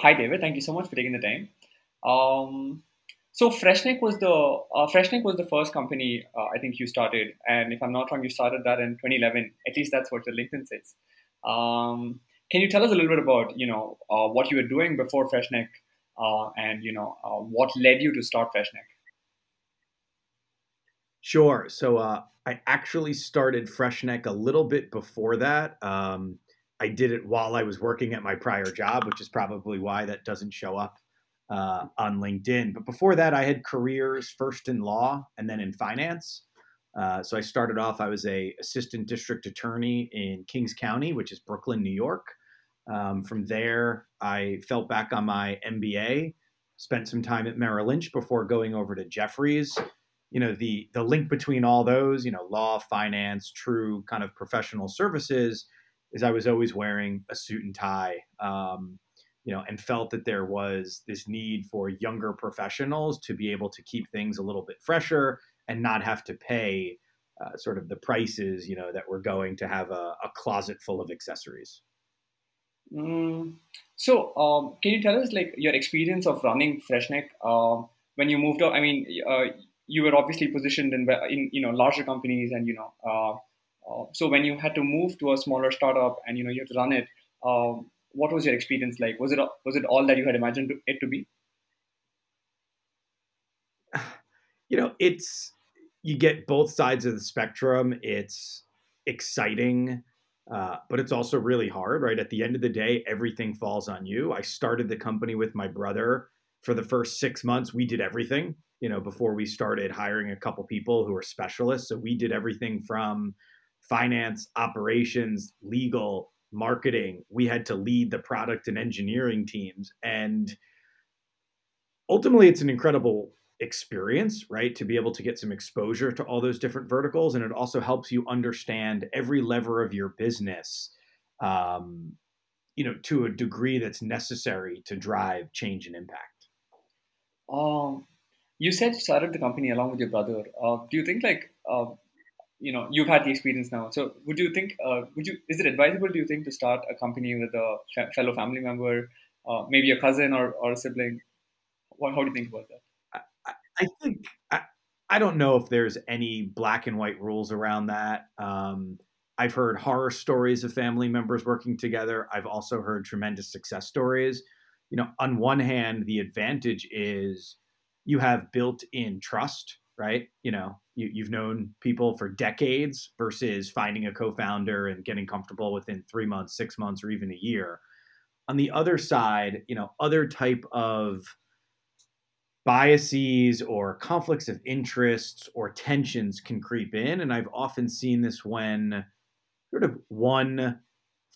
hi, David. Thank you so much for taking the time. Um, so Freshneck was the uh, Freshneck was the first company uh, I think you started, and if I'm not wrong, you started that in 2011. At least that's what your LinkedIn says. Um, can you tell us a little bit about you know uh, what you were doing before Freshneck, uh, and you know uh, what led you to start Freshneck? Sure. So uh, I actually started Freshneck a little bit before that. Um, I did it while I was working at my prior job, which is probably why that doesn't show up uh, on LinkedIn. But before that, I had careers first in law and then in finance. Uh, so I started off. I was a assistant district attorney in Kings County, which is Brooklyn, New York. Um, from there, I fell back on my MBA, spent some time at Merrill Lynch before going over to Jefferies. You know, the the link between all those, you know, law, finance, true kind of professional services, is I was always wearing a suit and tie. Um, you know, and felt that there was this need for younger professionals to be able to keep things a little bit fresher and not have to pay uh, sort of the prices, you know, that we're going to have a, a closet full of accessories. Mm. So, um, can you tell us like your experience of running Freshneck uh, when you moved out? I mean, uh, you were obviously positioned in, in you know larger companies, and you know, uh, so when you had to move to a smaller startup and you know you had to run it, um, what was your experience like? Was it was it all that you had imagined it to be? You know, it's you get both sides of the spectrum. It's exciting uh, but it's also really hard, right? At the end of the day, everything falls on you. I started the company with my brother. For the first six months, we did everything, you know, before we started hiring a couple people who are specialists. So we did everything from finance, operations, legal, marketing. We had to lead the product and engineering teams. And ultimately, it's an incredible experience, right? To be able to get some exposure to all those different verticals. And it also helps you understand every lever of your business, um, you know, to a degree that's necessary to drive change and impact. Um, you said you started the company along with your brother. Uh, do you think like, uh, you know, you've had the experience now. So would you think, uh, would you, is it advisable, do you think, to start a company with a fellow family member, uh, maybe a cousin or, or a sibling? What, how do you think about that? I think I, I don't know if there's any black and white rules around that. Um, I've heard horror stories of family members working together. I've also heard tremendous success stories. You know, on one hand, the advantage is you have built-in trust, right? You know, you, you've known people for decades versus finding a co-founder and getting comfortable within three months, six months, or even a year. On the other side, you know, other type of biases or conflicts of interests or tensions can creep in. And I've often seen this when sort of one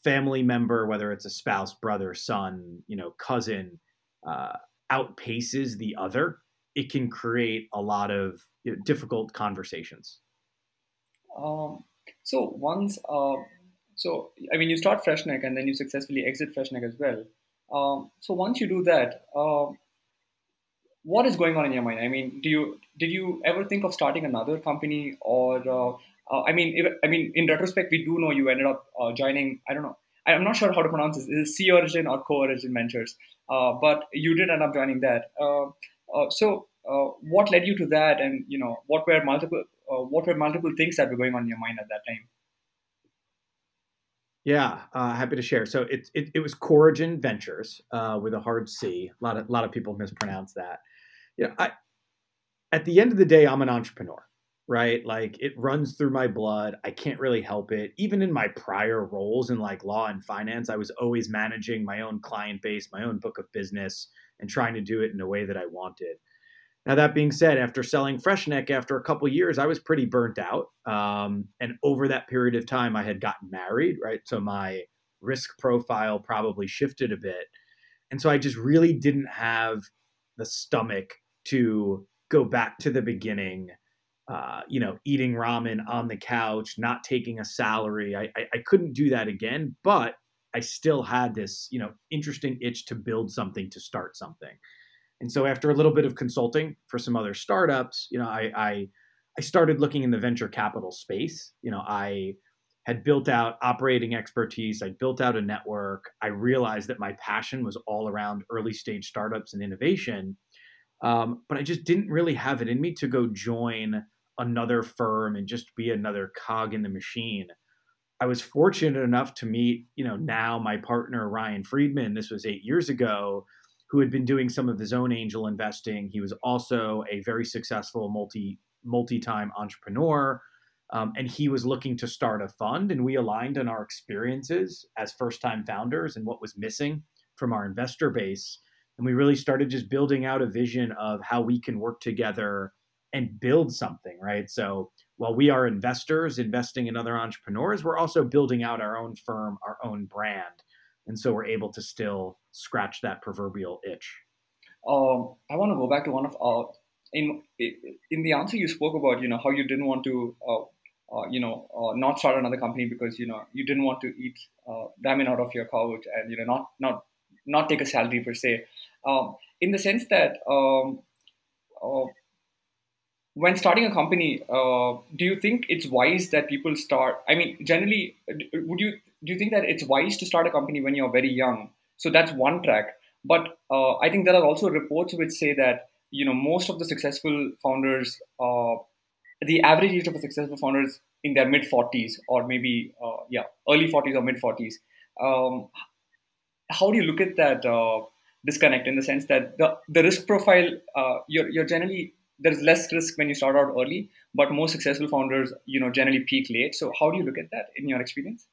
family member, whether it's a spouse, brother, son, you know, cousin, uh, outpaces the other. It can create a lot of you know, difficult conversations. Um, so once, uh, so I mean, you start Freshneck and then you successfully exit Freshneck as well. Um, so once you do that, uh, what is going on in your mind? I mean, do you did you ever think of starting another company, or uh, uh, I mean, if, I mean, in retrospect, we do know you ended up uh, joining. I don't know. I'm not sure how to pronounce this. Is Sea Origin or Co Origin Ventures? Uh, but you did end up joining that. Uh, uh, what led you to that? And you know, what were multiple what were multiple things that were going on in your mind at that time? Yeah, uh, happy to share. So it, it, it was Corigin Ventures uh, with a hard C. A lot of a lot of people mispronounce that you know, I at the end of the day, I'm an entrepreneur, right? Like it runs through my blood. I can't really help it. Even in my prior roles in like law and finance, I was always managing my own client base, my own book of business, and trying to do it in a way that I wanted. Now that being said, after selling Freshneck after a couple years, I was pretty burnt out. Um, and over that period of time, I had gotten married, right? So my risk profile probably shifted a bit. And so I just really didn't have the stomach to go back to the beginning. Uh, you know, eating ramen on the couch, not taking a salary. I, I, I couldn't do that again, but I still had this, you know, interesting itch to build something, to start something. And so after a little bit of consulting for some other startups, you know, I, I, I started looking in the venture capital space. You know, I had built out operating expertise. I built out a network. I realized that my passion was all around early stage startups and innovation. Um, but I just didn't really have it in me to go join another firm and just be another cog in the machine. I was fortunate enough to meet, you know, now my partner Ryan Freedman. This was eight years ago, who had been doing some of his own angel investing. He was also a very successful multi multi-time entrepreneur um, and he was looking to start a fund and we aligned on our experiences as first-time founders and what was missing from our investor base. And we really started just building out a vision of how we can work together and build something right? So while we are investors investing in other entrepreneurs we're also building out our own firm our own brand and so we're able to still scratch that proverbial itch um, i want to go back to one of our in in the answer you spoke about, you know, how you didn't want to, uh, uh, you know, uh, not start another company because you know you didn't want to eat uh, ramen out of your couch and you know not not not take a salary per se. Um, in the sense that um, uh, when starting a company, uh, do you think it's wise that people start? I mean, generally, would you do you think that it's wise to start a company when you're very young? So that's one track. But I think there are also reports which say that you know most of the successful founders uh, the average age of a successful founder is in their mid 40s or maybe uh, yeah early 40s or mid 40s um, how do you look at that uh, disconnect in the sense that the, the risk profile uh, you're, you're generally there's less risk when you start out early but most successful founders you know generally peak late so how do you look at that in your experience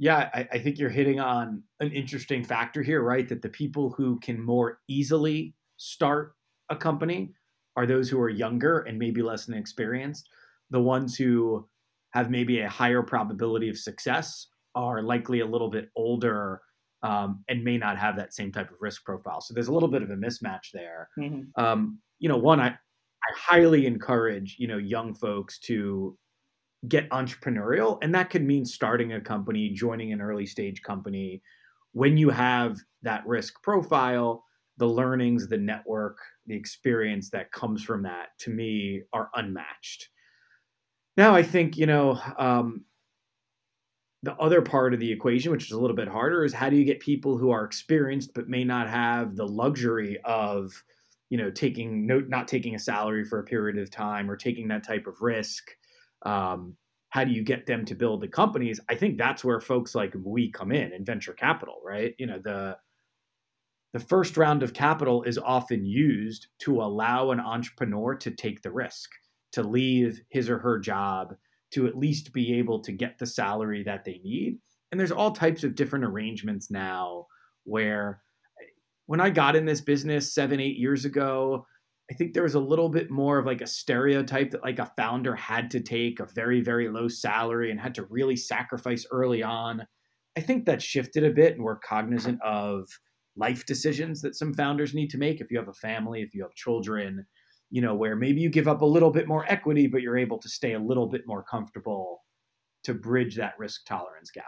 yeah, I, I, think you're hitting on an interesting factor here, right? That the people who can more easily start a company are those who are younger and maybe less inexperienced. The ones who have maybe a higher probability of success are likely a little bit older um, and may not have that same type of risk profile. So there's a little bit of a mismatch there. Mm-hmm. Um, you know, one, I, I highly encourage, you know, young folks to get entrepreneurial and that could mean starting a company joining an early stage company when you have that risk profile the learnings the network the experience that comes from that to me are unmatched now i think you know um, the other part of the equation which is a little bit harder is how do you get people who are experienced but may not have the luxury of you know taking no, not taking a salary for a period of time or taking that type of risk um, how do you get them to build the companies? I think that's where folks like we come in in venture capital, right? You know, the the first round of capital is often used to allow an entrepreneur to take the risk, to leave his or her job, to at least be able to get the salary that they need. And there's all types of different arrangements now where when I got in this business seven, eight years ago, I think there was a little bit more of like a stereotype that like a founder had to take a very, very low salary and had to really sacrifice early on. I think that shifted a bit and we're cognizant of life decisions that some founders need to make if you have a family, if you have children, you know, where maybe you give up a little bit more equity, but you're able to stay a little bit more comfortable to bridge that risk tolerance gap.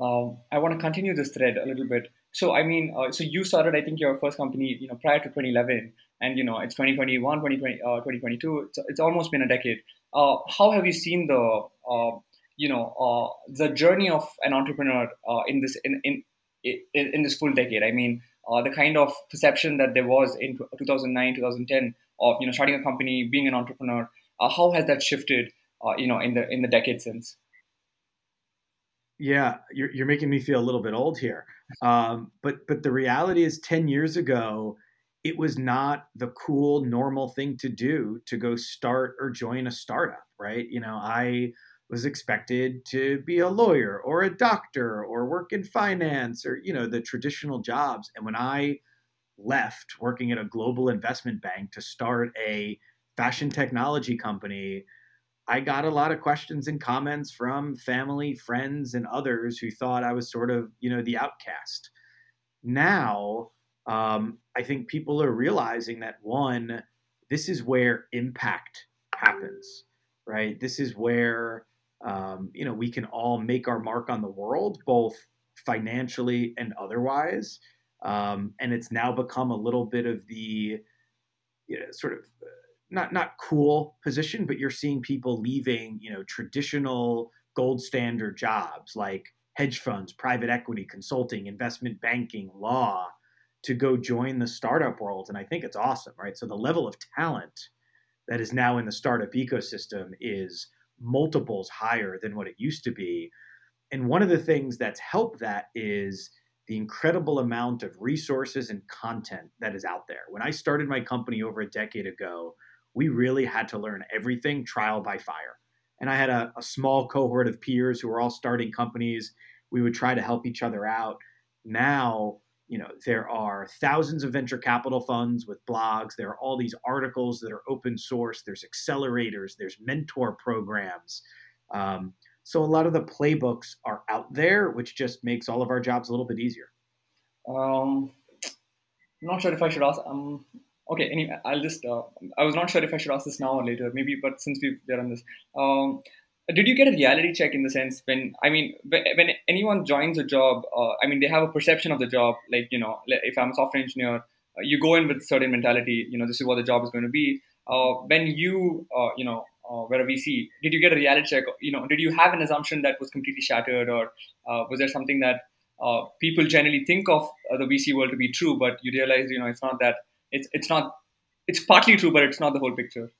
Um, I want to continue this thread a little bit. So, I mean, uh, so you started, I think, your first company, you know, prior to 2011 and you know it's 2021 2020 uh, 2022 it's, it's almost been a decade uh, how have you seen the uh, you know uh, the journey of an entrepreneur uh, in this in, in in this full decade i mean the kind of perception that there was in 2009 2010 of you know starting a company being an entrepreneur how has that shifted you know in the in the decade since? Yeah you're, you're making me feel a little bit old here. Um, but but the reality is 10 years ago it was not the cool normal thing to do to go start or join a startup right? You know i was expected to be a lawyer or a doctor or work in finance or you know the traditional jobs. And when i left working at a global investment bank to start a fashion technology company i got a lot of questions and comments from family friends and others who thought i was sort of you know the outcast now um, I think people are realizing that one, this is where impact happens, right? This is where um, you know we can all make our mark on the world, both financially and otherwise. Um, and it's now become a little bit of the you know, sort of uh, not not cool position, but you're seeing people leaving, you know, traditional gold standard jobs like hedge funds, private equity, consulting, investment banking, law to go join the startup world. And I think it's awesome, right? So the level of talent that is now in the startup ecosystem is multiples higher than what it used to be. And one of the things that's helped that is the incredible amount of resources and content that is out there. When I started my company over a decade ago, we really had to learn everything trial by fire. And I had a, a small cohort of peers who were all starting companies. We would try to help each other out. Now, you know, there are thousands of venture capital funds with blogs. There are all these articles that are open source. There's accelerators. There's mentor programs. Um, so a lot of the playbooks are out there, which just makes all of our jobs a little bit easier. Um, I'm not sure if I should ask. Um, okay, anyway, I'll just. Uh, I was not sure if I should ask this now or later. Maybe, but since we've done this, um, did you get a reality check in the sense when I mean when anyone joins a job, uh, I mean they have a perception of the job. Like you know, if I'm a software engineer, uh, you go in with a certain mentality. You know, this is what the job is going to be. Uh, when you uh, you know uh, were a VC, did you get a reality check? You know, did you have an assumption that was completely shattered, or uh, was there something that uh, people generally think of uh, the VC world to be true, but you realize, you know, it's not that. It's it's not. It's partly true, but it's not the whole picture.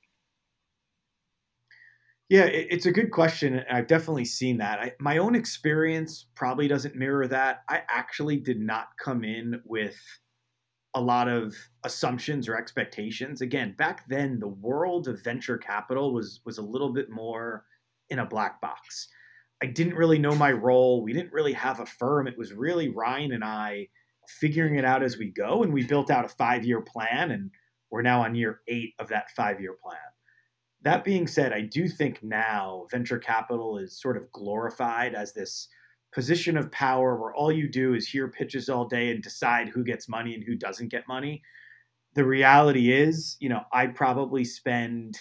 Yeah, it's a good question. I've definitely seen that. I, my own experience probably doesn't mirror that. I actually did not come in with a lot of assumptions or expectations. Again, back then the world of venture capital was was a little bit more in a black box. I didn't really know my role. We didn't really have a firm. It was really Ryan and I figuring it out as we go and we built out a 5-year plan and we're now on year 8 of that 5-year plan. That being said, I do think now venture capital is sort of glorified as this position of power where all you do is hear pitches all day and decide who gets money and who doesn't get money. The reality is, you know, I probably spend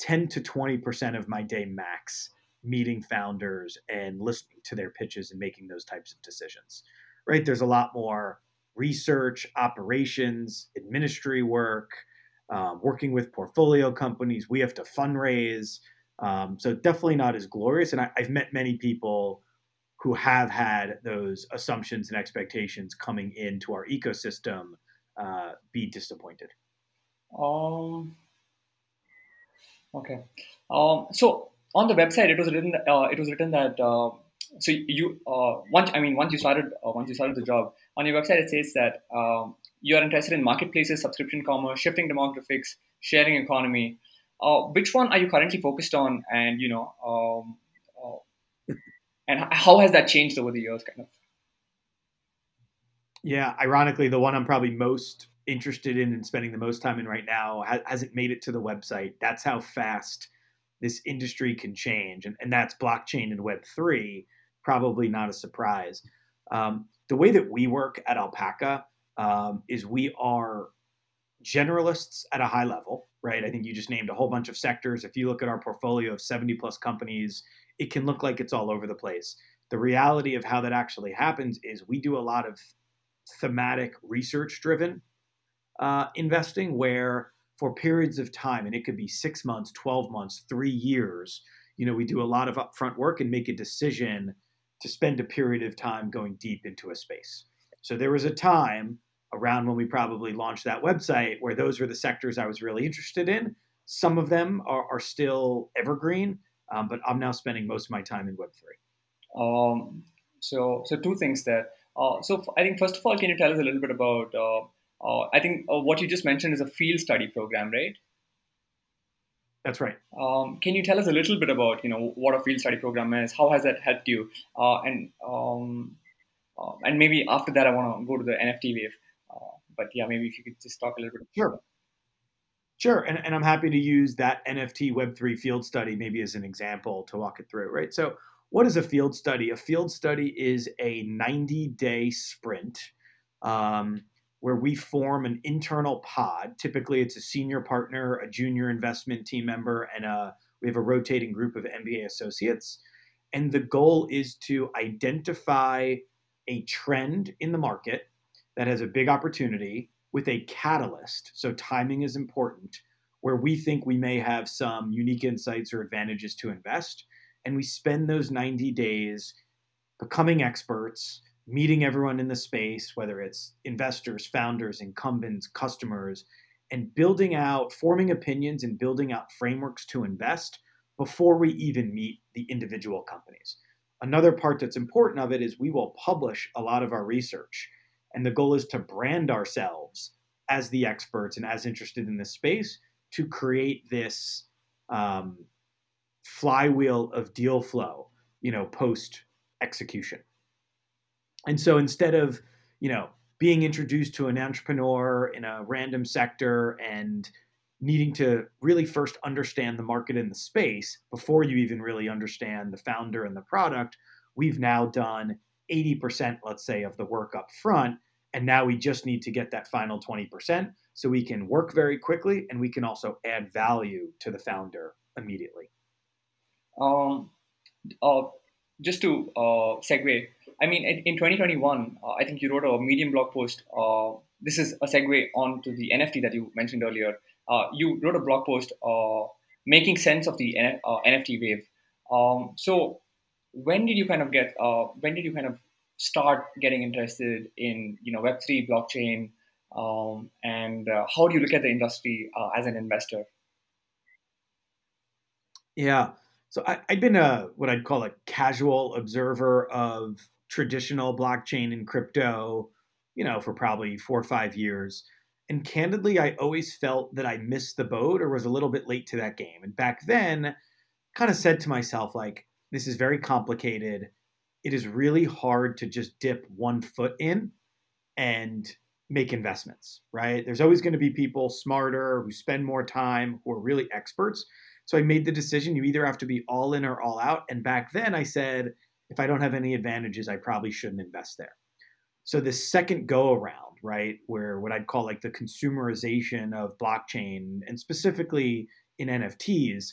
10 to 20% of my day max meeting founders and listening to their pitches and making those types of decisions. Right? There's a lot more research, operations, administrative work, um, working with portfolio companies. We have to fundraise. Um, so definitely not as glorious. And I, I've met many people who have had those assumptions and expectations coming into our ecosystem uh, be disappointed? Um, okay. Um, so on the website, it was written. Uh, it was written that uh, so you uh, once I mean once you started uh, once you started the job on your website, it says that um, you are interested in marketplaces, subscription commerce, shifting demographics, sharing economy. Uh, which one are you currently focused on? And you know, um, and how has that changed over the years kind of? Yeah ironically the one i'm probably most interested in and spending the most time in right now hasn't made it to the website. That's how fast this industry can change. And, and that's blockchain and web3 probably not a surprise. Um, the way that we work at alpaca um, is we are generalists at a high level right? I think you just named a whole bunch of sectors. If you look at our portfolio of 70 plus companies it can look like it's all over the place. The reality of how that actually happens is we do a lot of thematic research driven uh, investing where for periods of time, and it could be six months, 12 months, three years, you know, we do a lot of upfront work and make a decision to spend a period of time going deep into a space. So there was a time around when we probably launched that website where those were the sectors I was really interested in. Some of them are, are still evergreen, um, but I'm now spending most of my time in Web3. Um, so, so two things there. Uh, so, I think first of all, can you tell us a little bit about? Uh, uh, I think uh, what you just mentioned is a field study program, right? That's right. Um, can you tell us a little bit about you know what a field study program is? How has that helped you? Uh, and um, uh, and maybe after that, I want to go to the NFT wave. but yeah, maybe if you could just talk a little bit. Sure. Sure, and, and I'm happy to use that NFT Web3 field study maybe as an example to walk it through, right? So, what is a field study? A field study is a 90 day sprint um, where we form an internal pod. Typically, it's a senior partner, a junior investment team member, and a, we have a rotating group of MBA associates. And the goal is to identify a trend in the market that has a big opportunity with a catalyst, so timing is important, where we think we may have some unique insights or advantages to invest. And we spend those 90 days becoming experts, meeting everyone in the space, whether it's investors, founders, incumbents, customers, and building out, forming opinions and building out frameworks to invest before we even meet the individual companies. Another part that's important of it is we will publish a lot of our research. And the goal is to brand ourselves as the experts and as interested in this space to create this um, flywheel of deal flow, you know, post execution. And so instead of, you know, being introduced to an entrepreneur in a random sector and needing to really first understand the market in the space before you even really understand the founder and the product, we've now done 80%, let's say, of the work up front. And now we just need to get that final 20% so we can work very quickly and we can also add value to the founder immediately. Um, uh, just to uh, segue, I mean, in 2021, uh, I think you wrote a Medium blog post. Uh, this is a segue onto the NFT that you mentioned earlier. Uh, you wrote a blog post uh, making sense of the NFT wave. Um, so, when did you kind of get? Uh, when did you kind of start getting interested in you know Web three blockchain? Um, and uh, how do you look at the industry uh, as an investor? Yeah. So I, had been a what I'd call a casual observer of traditional blockchain and crypto, you know, for probably four or five years. And candidly, I always felt that I missed the boat or was a little bit late to that game. And back then, kind of said to myself, like, this is very complicated. It is really hard to just dip one foot in and make investments, right? There's always going to be people smarter who spend more time who are really experts. So I made the decision you either have to be all in or all out. And back then I said, if I don't have any advantages, I probably shouldn't invest there. So the second go around, right, where what I'd call like the consumerization of blockchain and specifically in NFTs,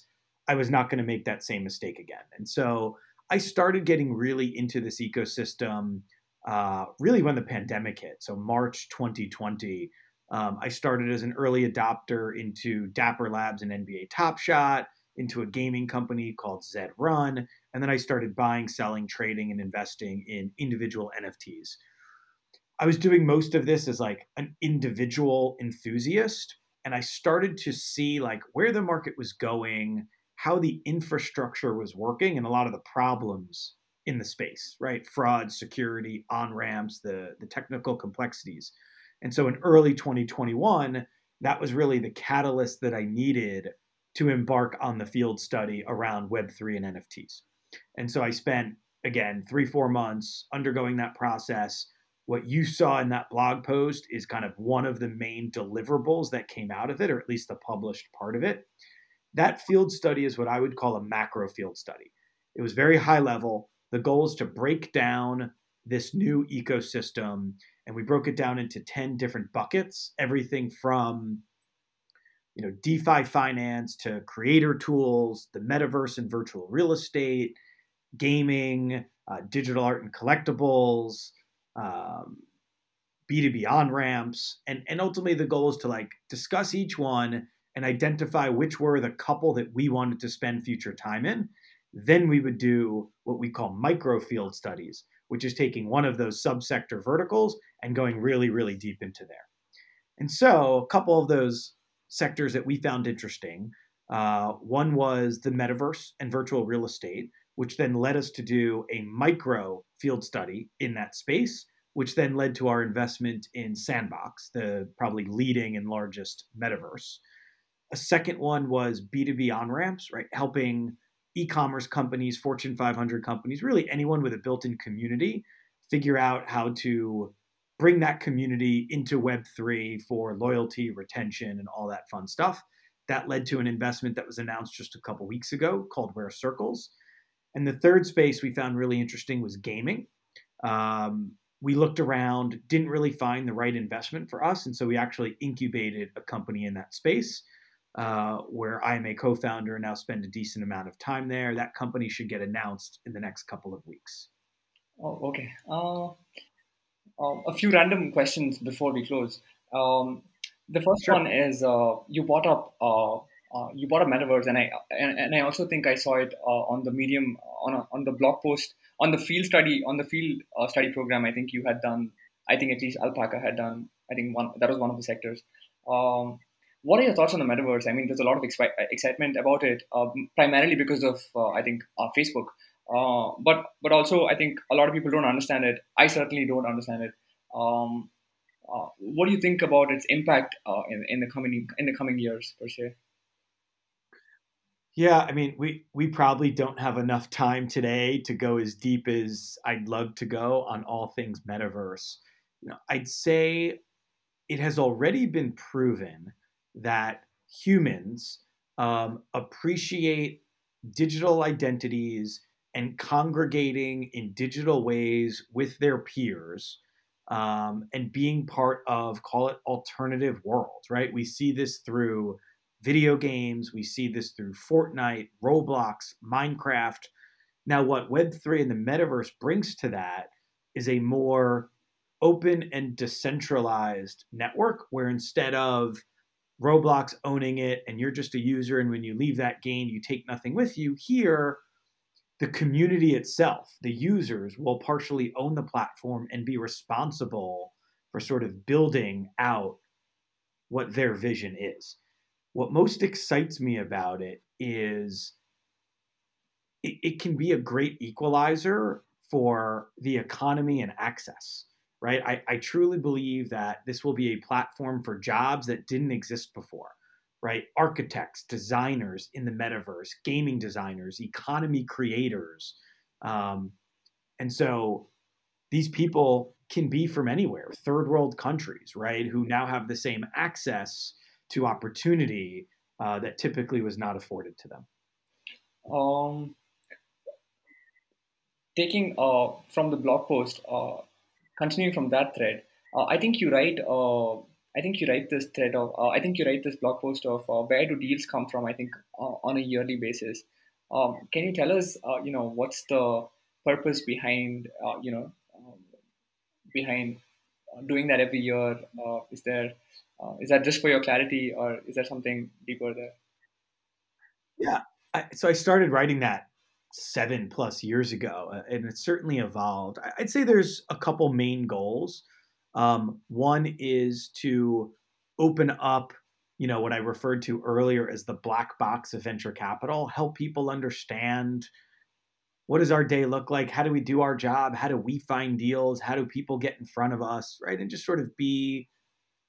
I was not going to make that same mistake again. And so I started getting really into this ecosystem uh, really when the pandemic hit. So March 2020, um, I started as an early adopter into Dapper Labs and NBA Top Shot, into a gaming company called Zed Run, and then I started buying, selling, trading, and investing in individual NFTs. I was doing most of this as like an individual enthusiast, and I started to see like where the market was going, how the infrastructure was working, and a lot of the problems in the space, right? Fraud, security, on ramps, the the technical complexities. And so in early 2021, that was really the catalyst that I needed to embark on the field study around Web3 and NFTs. And so I spent, again, three, four months undergoing that process. What you saw in that blog post is kind of one of the main deliverables that came out of it, or at least the published part of it. That field study is what I would call a macro field study. It was very high level. The goal is to break down this new ecosystem and we broke it down into 10 different buckets everything from you know defi finance to creator tools the metaverse and virtual real estate gaming uh, digital art and collectibles um, b2b on ramps and and ultimately the goal is to like discuss each one and identify which were the couple that we wanted to spend future time in then we would do what we call micro field studies which is taking one of those subsector verticals and going really, really deep into there. And so, a couple of those sectors that we found interesting uh, one was the metaverse and virtual real estate, which then led us to do a micro field study in that space, which then led to our investment in Sandbox, the probably leading and largest metaverse. A second one was B2B on ramps, right? Helping e-commerce companies, Fortune 500 companies, really anyone with a built-in community, figure out how to bring that community into Web3 for loyalty, retention, and all that fun stuff. That led to an investment that was announced just a couple weeks ago called Rare Circles. And the third space we found really interesting was gaming. Um, we looked around, didn't really find the right investment for us. And so we actually incubated a company in that space uh, where I am a co founder and now spend a decent amount of time there. That company should get announced in the next couple of weeks. Oh, okay. Uh, uh, a few random questions before we close. Um, the first Sure. one is uh, you brought up uh, uh, you brought up metaverse, and I and, and I also think I saw it uh, on the Medium on a, on the blog post on the field study on the field uh, study program. I think you had done. I think at least Alpaca had done. I think one that was one of the sectors. Um, what are your thoughts on the metaverse? I mean, there's a lot of expi- excitement about it, um, primarily because of uh, I think uh, Facebook, uh, but but also I think a lot of people don't understand it. I certainly don't understand it. Um, uh, what do you think about its impact uh, in, in the coming in the coming years per se? Yeah, I mean, we we probably don't have enough time today to go as deep as I'd love to go on all things metaverse. You know, I'd say it has already been proven that humans um, appreciate digital identities and congregating in digital ways with their peers um, and being part of, call it alternative worlds, right? We see this through video games, we see this through Fortnite, Roblox, Minecraft. Now, what Web3 and the metaverse brings to that is a more open and decentralized network where instead of Roblox owning it and you're just a user, and when you leave that game, you take nothing with you, here, the community itself, the users, will partially own the platform and be responsible for sort of building out what their vision is. What most excites me about it is it, it can be a great equalizer for the economy and access right? I, I truly believe that this will be a platform for jobs that didn't exist before, right? Architects, designers in the metaverse, gaming designers, economy creators. Um, and so these people can be from anywhere, third world countries, right? Who now have the same access to opportunity uh, that typically was not afforded to them. Um, taking uh, from the blog post, uh, continuing from that thread, uh, I think you write. Uh, I think you write this thread of. Uh, I think you write this blog post of uh, where do deals come from? I think uh, on a yearly basis. Um, can you tell us? Uh, you know, what's the purpose behind? You know, um, behind doing that every year? Is there? Is that just for your clarity, or is there something deeper there? Yeah. I, so I started writing that seven plus years ago, uh, and it's certainly evolved. I'd say there's a couple main goals. Um, one is to open up, you know, what I referred to earlier as the black box of venture capital, help people understand what does our day look like? How do we do our job? How do we find deals? How do people get in front of us? Right. And just sort of be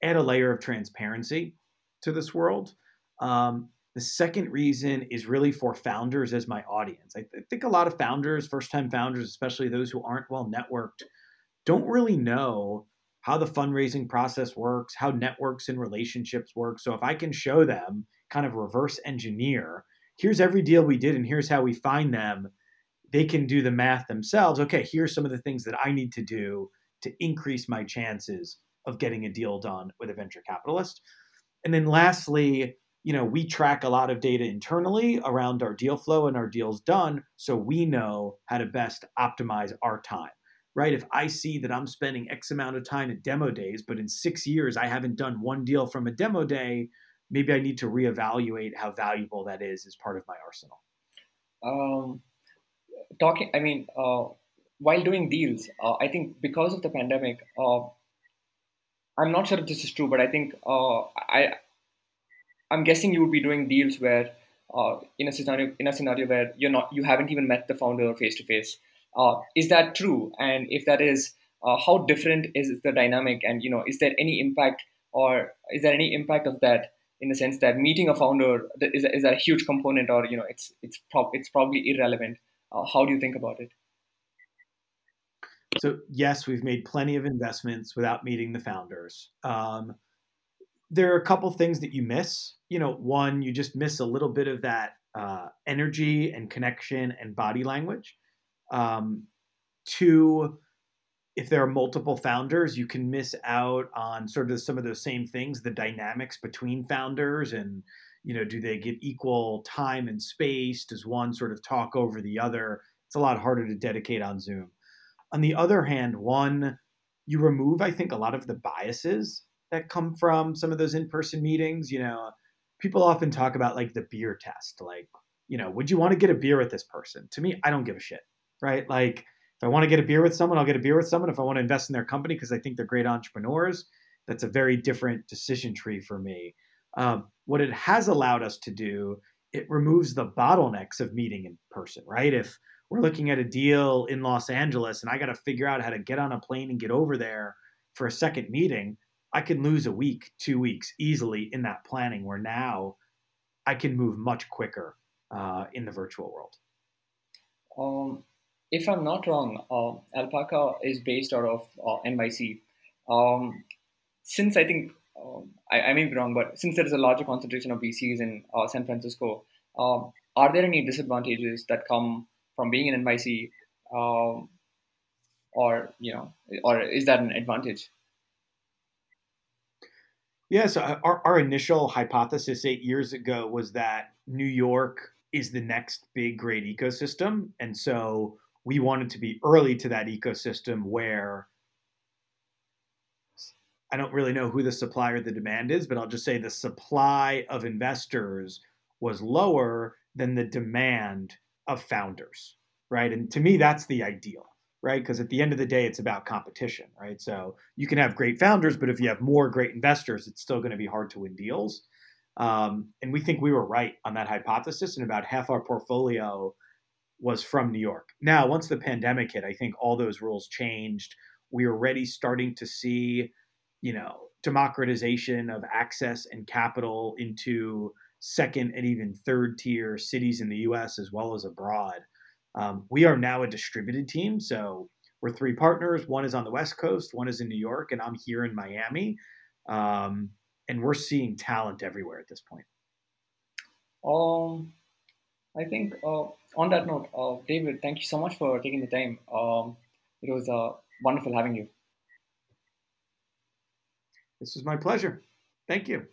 add a layer of transparency to this world. Um, the second reason is really for founders as my audience. I, th- think a lot of founders, first time founders, especially those who aren't well networked, don't really know how the fundraising process works, how networks and relationships work. So if I can show them, kind of reverse engineer, here's every deal we did and here's how we find them, they can do the math themselves. Okay, here's some of the things that I need to do to increase my chances of getting a deal done with a venture capitalist. And then lastly, you know, we track a lot of data internally around our deal flow and our deals done so we know how to best optimize our time. Right? If I see that I'm spending X amount of time at demo days, but in 6 years I haven't done one deal from a demo day, maybe I need to reevaluate how valuable that is as part of my arsenal. Um, talking, I mean, uh, while doing deals, uh, I think because of the pandemic, uh, I'm not sure if this is true, but I think uh, I I'm guessing you would be doing deals where uh, in a scenario in a scenario where you're not you haven't even met the founder face to face. Is that true? And if that is, uh, how different is the dynamic? And you know, is there any impact or is there any impact of that in the sense that meeting a founder is, is that a huge component, or you know, it's it's prob- it's probably irrelevant. Uh, how do you think about it? So yes, we've made plenty of investments without meeting the founders. Um, there are a couple things that you miss. You know, one, you just miss a little bit of that uh, energy and connection and body language. Um, two, if there are multiple founders, you can miss out on sort of some of those same things, the dynamics between founders and you know, do they get equal time and space? Does one sort of talk over the other? It's a lot harder to dedicate on Zoom. On the other hand, one, you remove, I think, a lot of the biases that come from some of those in-person meetings. You know, people often talk about like the beer test. Like, you know, would you want to get a beer with this person? To me, I don't give a shit, right? Like, if I want to get a beer with someone, I'll get a beer with someone. If I want to invest in their company because I think they're great entrepreneurs, that's a very different decision tree for me. Um, what it has allowed us to do, it removes the bottlenecks of meeting in person, right? If we're looking at a deal in Los Angeles and I got to figure out how to get on a plane and get over there for a second meeting, I can lose a week, two weeks easily in that planning. Where now I can move much quicker uh, in the virtual world. Um, if I'm not wrong, uh, Alpaca is based out of uh, NYC. Um, since I think um, I, I, may be wrong, but since there is a larger concentration of VCs in uh, San Francisco, um, are there any disadvantages that come from being in NYC, um, or you know, or is that an advantage? Yeah, so uh, our, our initial hypothesis eight years ago was that New York is the next big great ecosystem. And so we wanted to be early to that ecosystem where I don't really know who the supply or the demand is, but I'll just say the supply of investors was lower than the demand of founders, right? And to me, that's the ideal right? Because at the end of the day, it's about competition, right? So you can have great founders, but if you have more great investors, it's still going to be hard to win deals. Um, and we think we were right on that hypothesis, and about half our portfolio was from New York. Now, once the pandemic hit, I think all those rules changed. We are already starting to see, you know, democratization of access and capital into second and even third tier cities in the US as well as abroad. Um, we are now a distributed team, so we're three partners. One is on the West Coast, one is in New York, and I'm here in Miami. Um, and we're seeing talent everywhere at this point. Um, I think uh, on that note, uh, David, thank you so much for taking the time. Um, it was uh, wonderful having you. This was my pleasure. Thank you.